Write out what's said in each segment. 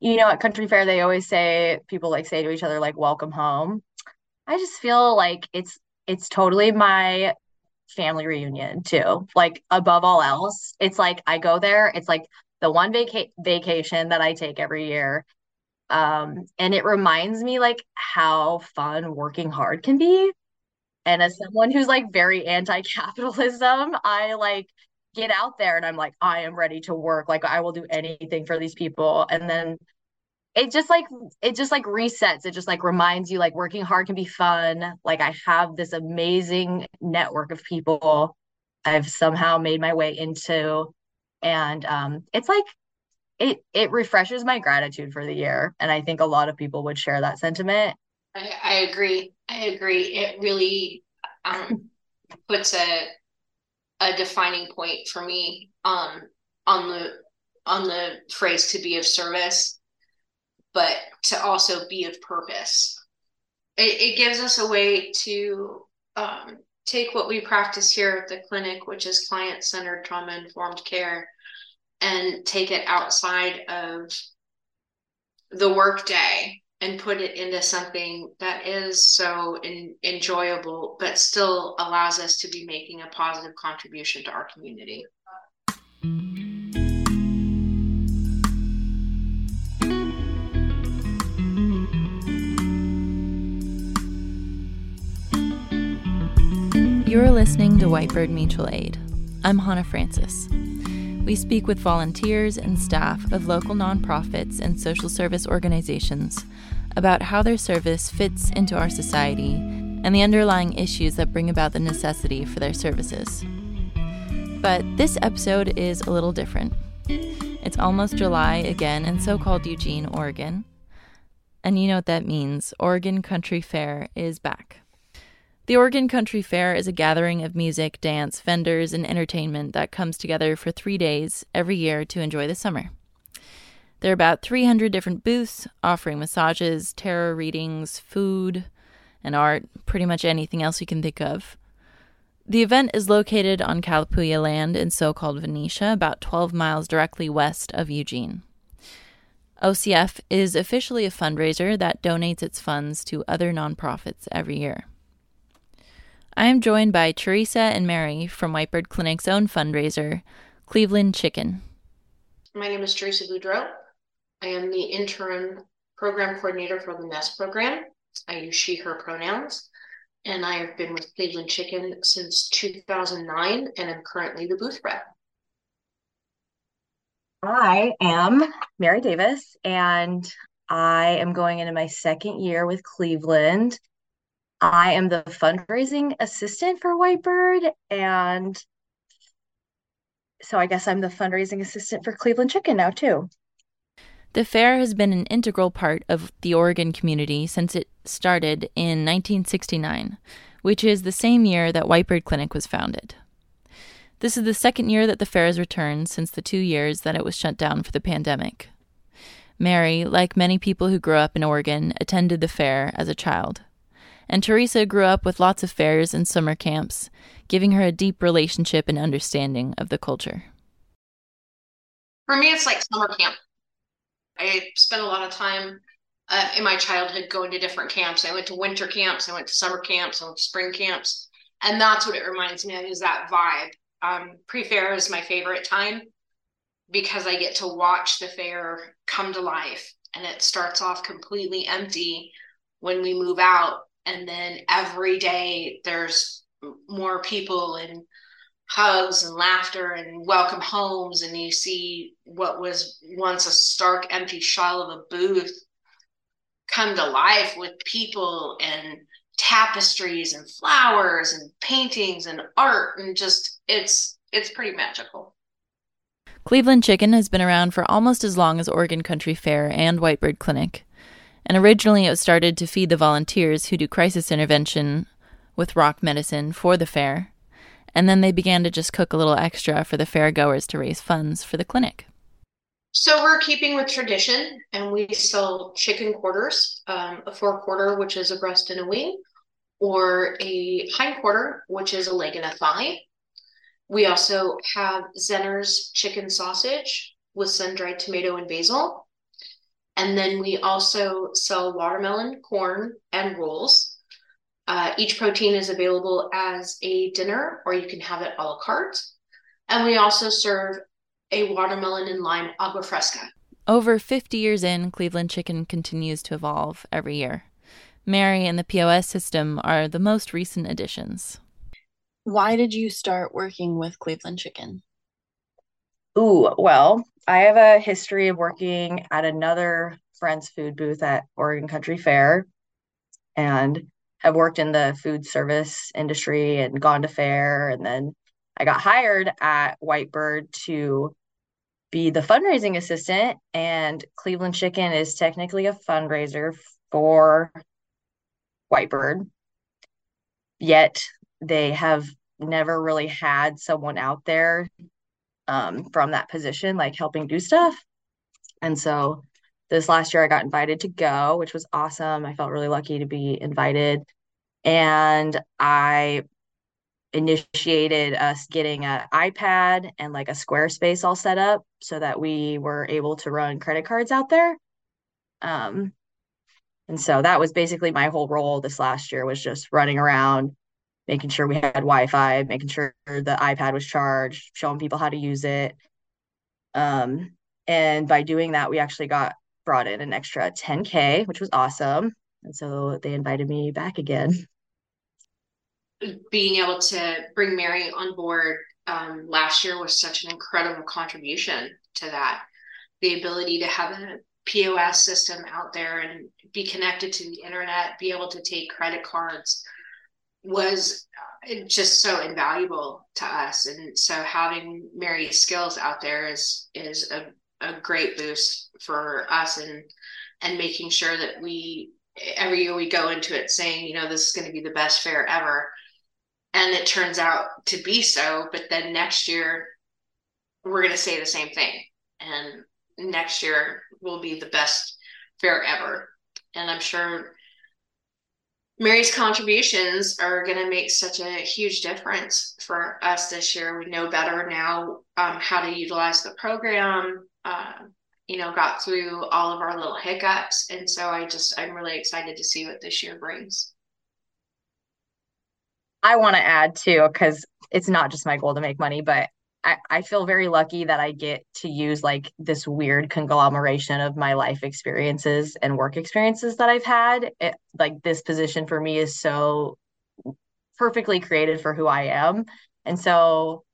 you know, at country fair, they always say people like say to each other, like, welcome home. I just feel like it's it's totally my family reunion too. Like above all else, it's like I go there, it's like the one vaca- vacation that I take every year. Um, and it reminds me like how fun working hard can be. And as someone who's like very anti-capitalism, I like get out there and I'm like, I am ready to work. Like I will do anything for these people. And then it just like it just like resets. It just like reminds you like working hard can be fun. Like I have this amazing network of people I've somehow made my way into. And um it's like it it refreshes my gratitude for the year. And I think a lot of people would share that sentiment. I, I agree. I agree. It really um, puts a a defining point for me um, on the on the phrase to be of service, but to also be of purpose. It, it gives us a way to um, take what we practice here at the clinic, which is client centered trauma informed care, and take it outside of the workday and put it into something that is so in, enjoyable, but still allows us to be making a positive contribution to our community. You're listening to Whitebird Mutual Aid. I'm Hannah Francis. We speak with volunteers and staff of local nonprofits and social service organizations about how their service fits into our society and the underlying issues that bring about the necessity for their services. But this episode is a little different. It's almost July again in so called Eugene, Oregon. And you know what that means Oregon Country Fair is back. The Oregon Country Fair is a gathering of music, dance, vendors, and entertainment that comes together for three days every year to enjoy the summer. There are about 300 different booths offering massages, tarot readings, food, and art, pretty much anything else you can think of. The event is located on Kalapuya land in so called Veneta, about 12 miles directly west of Eugene. OCF is officially a fundraiser that donates its funds to other nonprofits every year. I am joined by Theresa and Mary from Whitebird Clinic's own fundraiser, Cleveland Chicken. My name is Theresa Boudreau. I am the interim program coordinator for the NEST program. I use she, her pronouns. And I have been with Cleveland Chicken since 2009 and am currently the booth rep. I am Mary Davis, and I am going into my second year with Cleveland. I am the fundraising assistant for Whitebird, and so I guess I'm the fundraising assistant for Cleveland Chicken now, too. The fair has been an integral part of the Oregon community since it started in 1969, which is the same year that Whitebird Clinic was founded. This is the second year that the fair has returned since the two years that it was shut down for the pandemic. Mary, like many people who grew up in Oregon, attended the fair as a child and Theresa grew up with lots of fairs and summer camps, giving her a deep relationship and understanding of the culture. For me, it's like summer camp. I spent a lot of time uh, in my childhood going to different camps. I went to winter camps, I went to summer camps, I went to spring camps, and that's what it reminds me of is that vibe. Um, pre-fair is my favorite time because I get to watch the fair come to life, and it starts off completely empty when we move out and then every day there's more people and hugs and laughter and welcome homes and you see what was once a stark empty shell of a booth come to life with people and tapestries and flowers and paintings and art and just it's it's pretty magical Cleveland Chicken has been around for almost as long as Oregon Country Fair and Whitebird Clinic and originally it was started to feed the volunteers who do crisis intervention with rock medicine for the fair. And then they began to just cook a little extra for the fair goers to raise funds for the clinic. So we're keeping with tradition, and we sell chicken quarters, um, a fore quarter, which is a breast and a wing, or a hind quarter, which is a leg and a thigh. We also have Zenner's chicken sausage with sun dried tomato and basil. And then we also sell watermelon, corn, and rolls. Uh, each protein is available as a dinner, or you can have it a la carte. And we also serve a watermelon and lime agua fresca. Over 50 years in, Cleveland Chicken continues to evolve every year. Mary and the POS system are the most recent additions. Why did you start working with Cleveland Chicken? Ooh, well, I have a history of working at another friend's food booth at Oregon Country Fair and have worked in the food service industry and gone to fair. And then I got hired at Whitebird to be the fundraising assistant. And Cleveland Chicken is technically a fundraiser for Whitebird. Yet they have never really had someone out there um, from that position, like helping do stuff. And so this last year I got invited to go, which was awesome. I felt really lucky to be invited. And I initiated us getting an iPad and like a Squarespace all set up so that we were able to run credit cards out there. Um, and so that was basically my whole role this last year was just running around, making sure we had Wi-Fi, making sure the iPad was charged, showing people how to use it. Um, and by doing that, we actually got brought in an extra 10K, which was awesome. And so they invited me back again. Being able to bring Mary on board um, last year was such an incredible contribution to that. The ability to have a POS system out there and be connected to the internet, be able to take credit cards was uh, just so invaluable to us. And so having Mary's skills out there is is a, a great boost for us and and making sure that we every year we go into it saying, you know, this is going to be the best fair ever. And it turns out to be so, but then next year we're going to say the same thing. And next year will be the best fair ever. And I'm sure Mary's contributions are going to make such a huge difference for us this year. We know better now um, how to utilize the program. Uh, you know, got through all of our little hiccups, and so I just I'm really excited to see what this year brings. I want to add too, because it's not just my goal to make money, but I, I feel very lucky that I get to use like this weird conglomeration of my life experiences and work experiences that I've had. It, like this position for me is so perfectly created for who I am. And so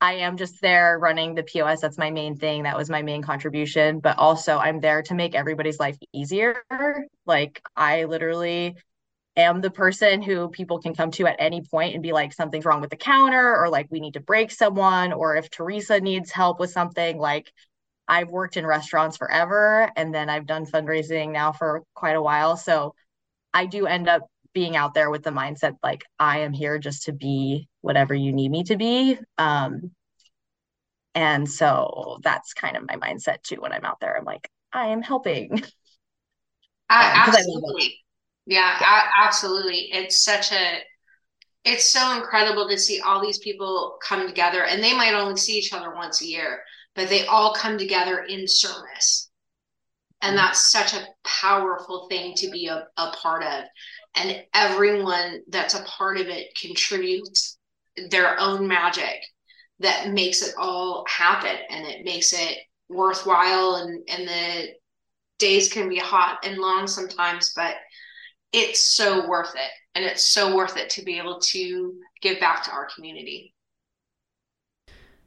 I am just there running the POS. That's my main thing. That was my main contribution. But also, I'm there to make everybody's life easier. Like, I literally am the person who people can come to at any point and be like, something's wrong with the counter, or like, we need to break someone, or if Theresa needs help with something, like, I've worked in restaurants forever and then I've done fundraising now for quite a while. So I do end up being out there with the mindset like, I am here just to be whatever you need me to be. Um, and so that's kind of my mindset too when I'm out there. I'm like, I am helping. Uh, absolutely. Yeah, absolutely. It's such a it's so incredible to see all these people come together and they might only see each other once a year, but they all come together in service. And mm-hmm. that's such a powerful thing to be a, a part of. And everyone that's a part of it contributes their own magic that makes it all happen and it makes it worthwhile and, and the days can be hot and long sometimes, but it's so worth it. And it's so worth it to be able to give back to our community.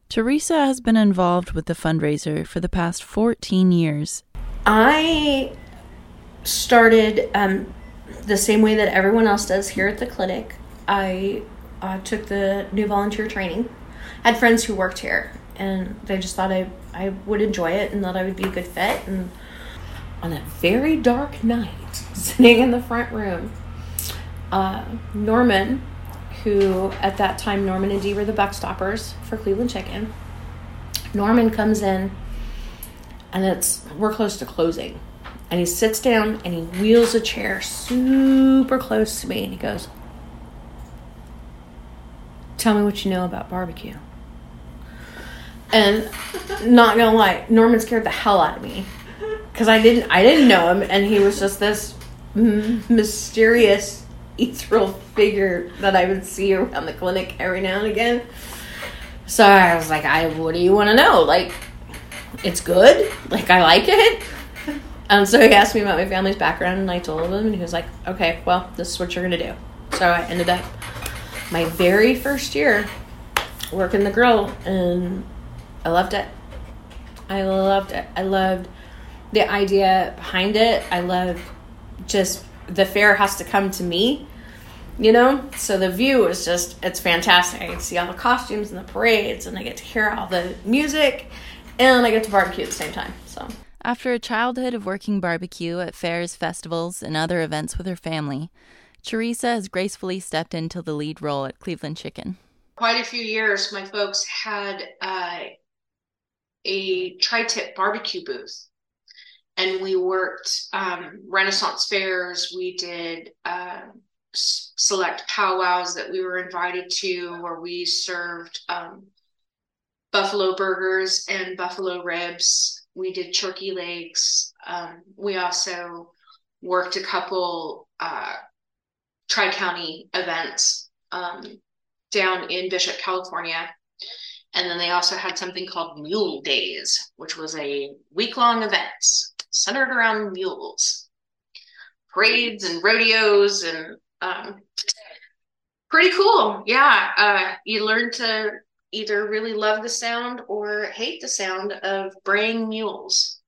Teresa has been involved with the fundraiser for the past 14 years. I started um, the same way that everyone else does here at the clinic. I uh, took the new volunteer training. I had friends who worked here, and they just thought I, I would enjoy it and that I would be a good fit. And on that very dark night, sitting in the front room, uh, Norman, who at that time Norman and Dee were the buck stoppers for Cleveland Chicken. Norman comes in, and it's we're close to closing, and he sits down and he wheels a chair super close to me, and he goes, "Tell me what you know about barbecue." And not gonna lie, Norman scared the hell out of me because I didn't I didn't know him, and he was just this mysterious ethereal figure that I would see around the clinic every now and again. So I was like, I what do you want to know? Like, it's good. Like I like it. Um, so he asked me about my family's background, and I told him, and he was like, "Okay, well, this is what you're gonna do." So I ended up my very first year working the grill, and I loved it. I loved it. I loved the idea behind it. I loved just the fair has to come to me, you know? So the view is just, it's fantastic. I get to see all the costumes and the parades, and I get to hear all the music, and I get to barbecue at the same time. So. After a childhood of working barbecue at fairs, festivals, and other events with her family, Theresa has gracefully stepped into the lead role at Cleveland Chicken. Quite a few years, my folks had uh, a tri tip barbecue booth and we worked um, Renaissance fairs. We did uh, select powwows that we were invited to, where we served um, buffalo burgers and buffalo ribs. We did turkey legs. Um, we also worked a couple uh, tri county events um, down in Bishop, California. And then they also had something called Mule Days, which was a week long event centered around mules, parades and rodeos, and um, pretty cool. Yeah, uh, you learn to either really love the sound or hate the sound of braying mules.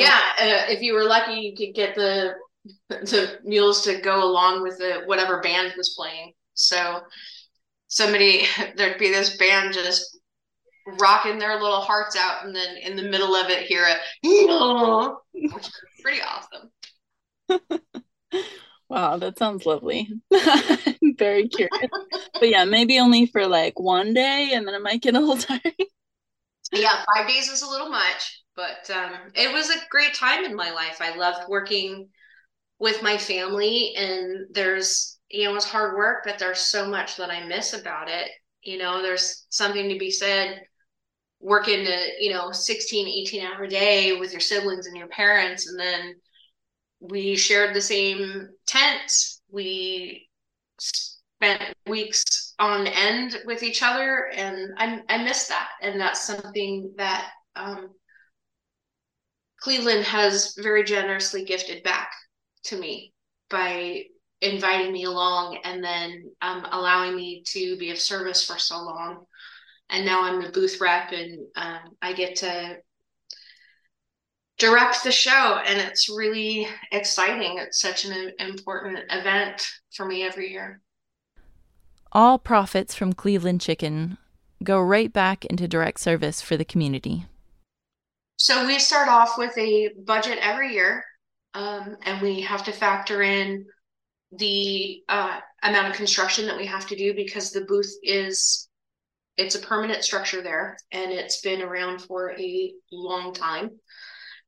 Yeah, uh, if you were lucky, you could get the the mules to go along with the whatever band was playing. So somebody there'd be this band just rocking their little hearts out and then in the middle of it hear a which is pretty awesome wow that sounds lovely. Very curious. But yeah maybe only for like one day and then it might get a little tiring yeah five days is a little much but um, it was a great time in my life. I loved working with my family and there's you know it's hard work but there's so much that i miss about it. You know there's something to be said working a you know 16 18 hour day with your siblings and your parents and then we shared the same tent. We spent weeks on end with each other and i, I miss that. And that's something that um, cleveland has very generously gifted back to me by inviting me along and then um, allowing me to be of service for so long. And now I'm the booth rep and um, I get to direct the show and it's really exciting. It's such an important event for me every year. All profits from Cleveland Chicken go right back into direct service for the community. So we start off with a budget every year, um, and we have to factor in the uh, amount of construction that we have to do because the booth is it's a permanent structure there and it's been around for a long time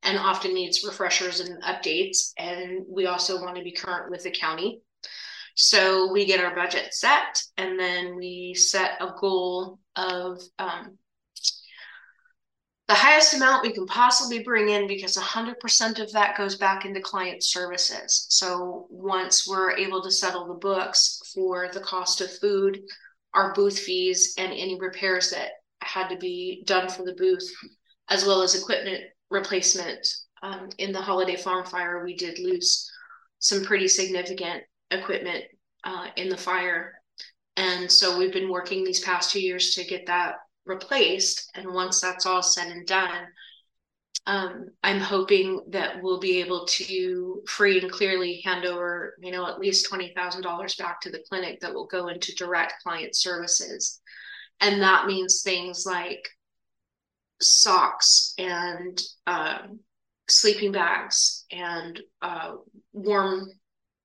and often needs refreshers and updates and we also want to be current with the county. So we get our budget set and then we set a goal of um, the highest amount we can possibly bring in because 100% of that goes back into client services. So once we're able to settle the books for the cost of food our booth fees and any repairs that had to be done for the booth, as well as equipment replacement. Um, in the holiday farm fire, we did lose some pretty significant equipment uh, in the fire. And so we've been working these past two years to get that replaced. And once that's all said and done, um, I'm hoping that we'll be able to free and clearly hand over, you know, at least twenty thousand dollars back to the clinic that will go into direct client services, and that means things like socks and um, sleeping bags and uh, warm,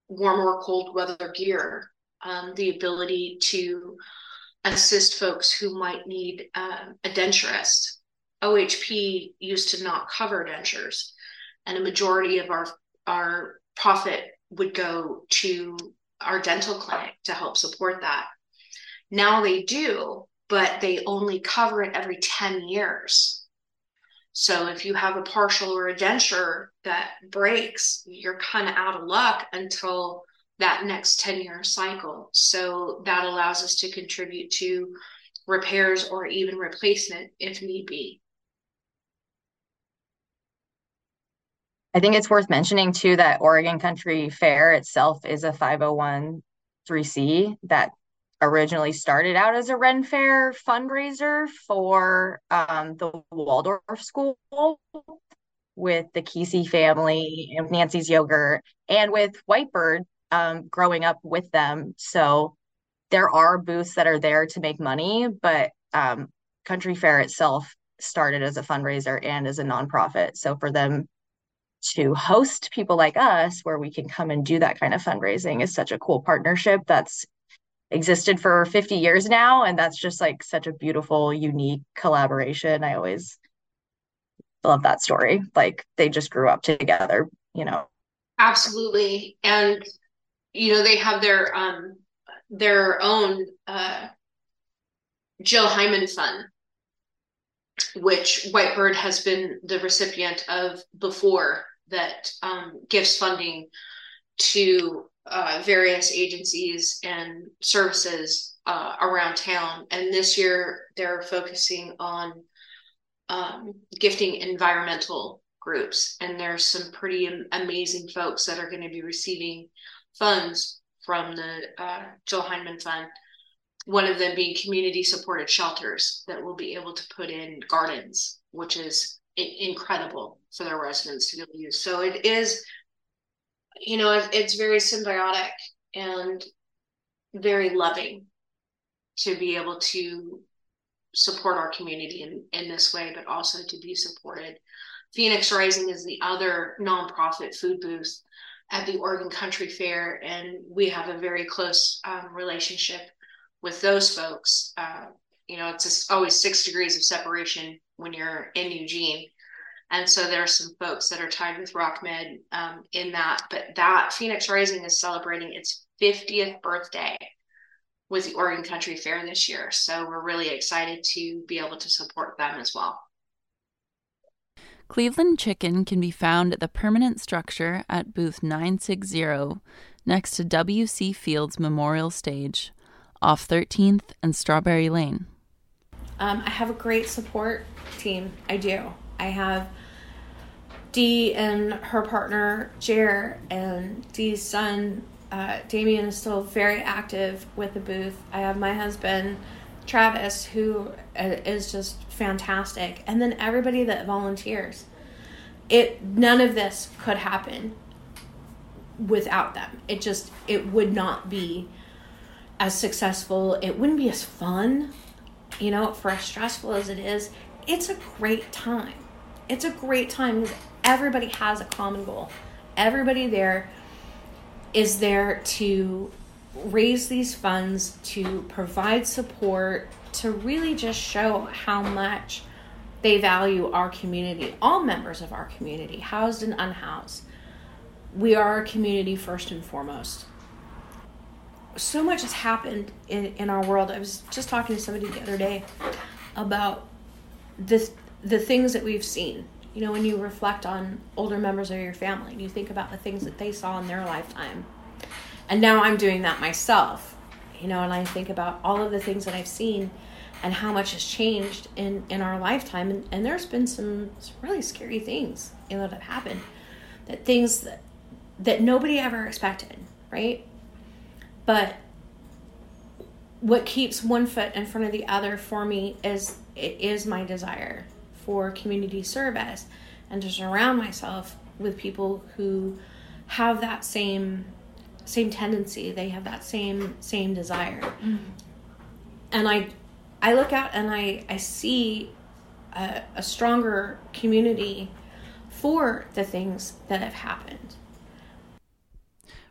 warm or cold weather gear, um, the ability to assist folks who might need uh, a denturist OHP used to not cover dentures, and a majority of our our profit would go to our dental clinic to help support that. Now they do, but they only cover it every 10 years. So if you have a partial or a denture that breaks, you're kind of out of luck until that next 10 year cycle. So that allows us to contribute to repairs or even replacement if need be. I think it's worth mentioning too that Oregon Country Fair itself is a 501 3C that originally started out as a Ren Fair fundraiser for um, the Waldorf School with the Kesey family and Nancy's Yogurt and with Whitebird um, growing up with them. So there are booths that are there to make money, but um, Country Fair itself started as a fundraiser and as a nonprofit. So for them to host people like us where we can come and do that kind of fundraising is such a cool partnership that's existed for 50 years now and that's just like such a beautiful unique collaboration. I always love that story. Like they just grew up together you know? Absolutely. And you know they have their um their own uh Jill Heiman fund which whitebird has been the recipient of before that um, gives funding to uh, various agencies and services uh, around town. And this year they're focusing on um, gifting environmental groups. And there's some pretty amazing folks that are going to be receiving funds from the uh, Jill Heiman Fund. One of them being community supported shelters that will be able to put in gardens, which is incredible for their residents to be able to use. So it is, you know, it's very symbiotic and very loving to be able to support our community in, in this way, but also to be supported. Phoenix Rising is the other nonprofit food booth at the Oregon Country Fair, and we have a very close um, relationship with those folks. Uh, you know, it's always six degrees of separation when you're in Eugene. And so there are some folks that are tied with RockMed um, in that. But that Phoenix Rising is celebrating its 50th birthday with the Oregon Country Fair this year. So we're really excited to be able to support them as well. Cleveland Chicken can be found at the permanent structure at booth 960 next to W.C. Fields Memorial Stage off 13th and Strawberry Lane. Um, I have a great support team. I do. I have Dee and her partner Jer, and Dee's son uh, Damien is still very active with the booth. I have my husband Travis, who uh, just fantastic, and then everybody that volunteers. It none of this could happen without them. It just it would not be as successful. It wouldn't be as fun, you know, for as stressful as it is. It's a great time. It's a great time. because Everybody has a common goal. Everybody there is there to raise these funds, to provide support, to really just show how much they value our community, all members of our community, housed and unhoused. We are a community first and foremost so much has happened in, in our world. I was just talking to somebody the other day about this the things that we've seen. You know, when you reflect on older members of your family and you think about the things that they saw in their lifetime. And now I'm doing that myself. You know, and I think about all of the things that I've seen and how much has changed in, in our lifetime. And, and there's been some, some really scary things, you know, that have happened. That things that that nobody ever expected, right? But what keeps one foot in front of the other for me is it is my desire for community service and to surround myself with people who have that same same tendency. They have that same same desire. Mm-hmm. and i i look out and i i see a, a stronger community for the things that have happened.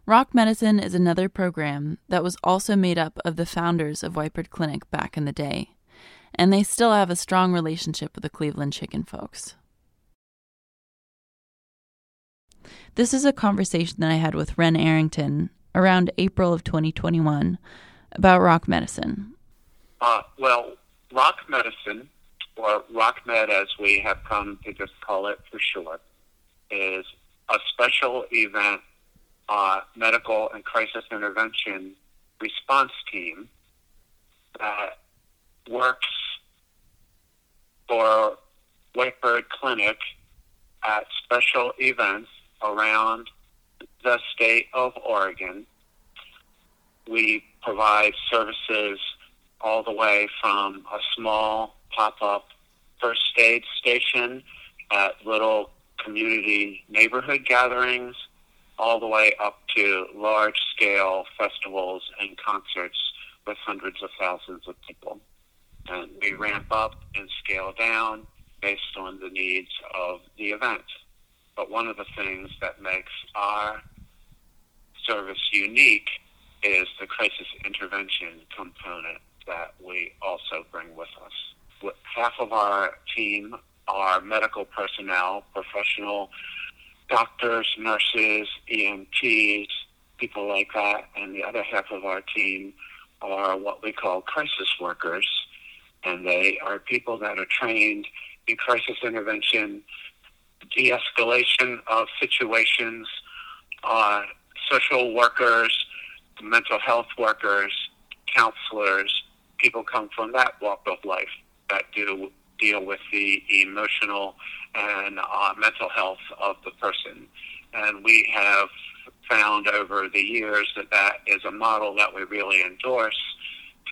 Rock Medicine is another program that was also made up of the founders of Whitebird Clinic back in the day, and they still have a strong relationship with the Cleveland chicken folks. This is a conversation that I had with Wren Arrington around April of 2021 about rock medicine. Uh, well, rock medicine or RockMed as we have come to just call it for short, is a special event uh, medical and crisis intervention response team that works for Whitebird Clinic at special events around the state of Oregon. We provide services all the way from a small pop up first aid station at little community neighborhood gatherings, all the way up to large scale festivals and concerts with hundreds of thousands of people. And we ramp up and scale down based on the needs of the event. But one of the things that makes our service unique is the crisis intervention component that we also bring with us. Half of our team are medical personnel, professional doctors, nurses, EMTs, people like that, and the other half of our team are what we call crisis workers, and they are people that are trained in crisis intervention, de escalation of situations, uh, social workers, mental health workers, counselors, people come from that walk of life that do deal with the emotional and uh, mental health of the person. And we have found over the years that that is a model that we really endorse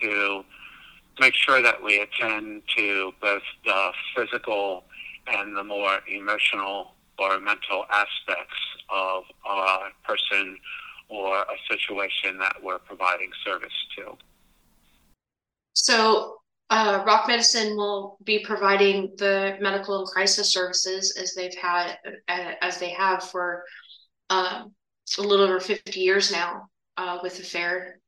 to make sure that we attend to both the physical and the more emotional or mental aspects of a person or a situation that we're providing service to. So, uh, Rock Medicine will be providing the medical and crisis services as they've had, uh, as they have for uh, a little over 50 years now uh, with the fair.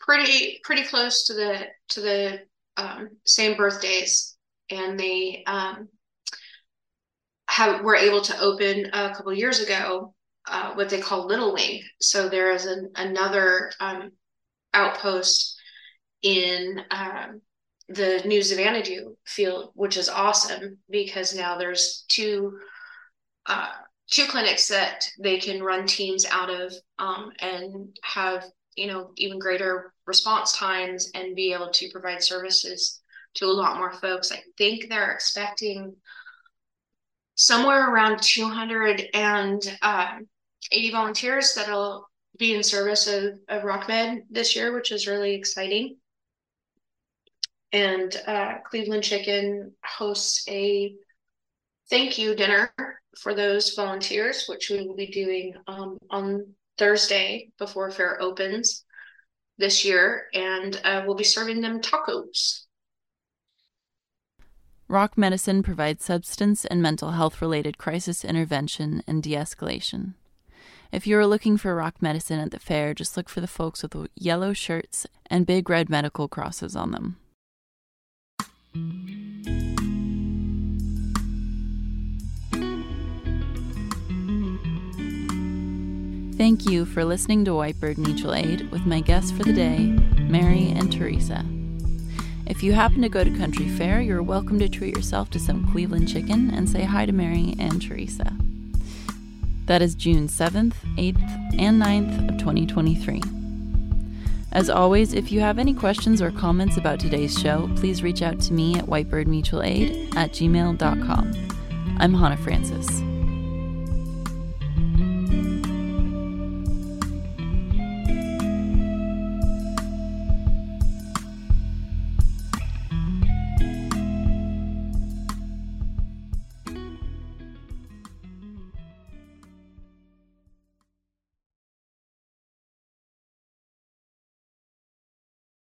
Pretty pretty close to the to the um, same birthdays, and they um, have were able to open a couple years ago uh, what they call Little Wing. So there is an, another um, outpost in um, the New Xanadu field, which is awesome because now there's two uh, two clinics that they can run teams out of um, and have you know even greater response times and be able to provide services to a lot more folks. I think they're expecting somewhere around 280 uh, volunteers that'll be in service of, of RockMed this year, which is really exciting. And uh, Cleveland Chicken hosts a thank you dinner for those volunteers, which we will be doing um, on Thursday before fair opens this year, and uh, we'll be serving them tacos. Rock Medicine provides substance and mental health related crisis intervention and de escalation. If you are looking for rock medicine at the fair, just look for the folks with the yellow shirts and big red medical crosses on them. Thank you for listening to Whitebird Mutual Aid with my guests for the day, Mary and Theresa. If you happen to go to Country Fair, you're welcome to treat yourself to some Cleveland chicken and say hi to Mary and Theresa. That is June 7th, 8th, and 9th of 2023. As always, if you have any questions or comments about today's show, please reach out to me at whitebirdmutualaid at gmail.com. I'm Hannah Francis.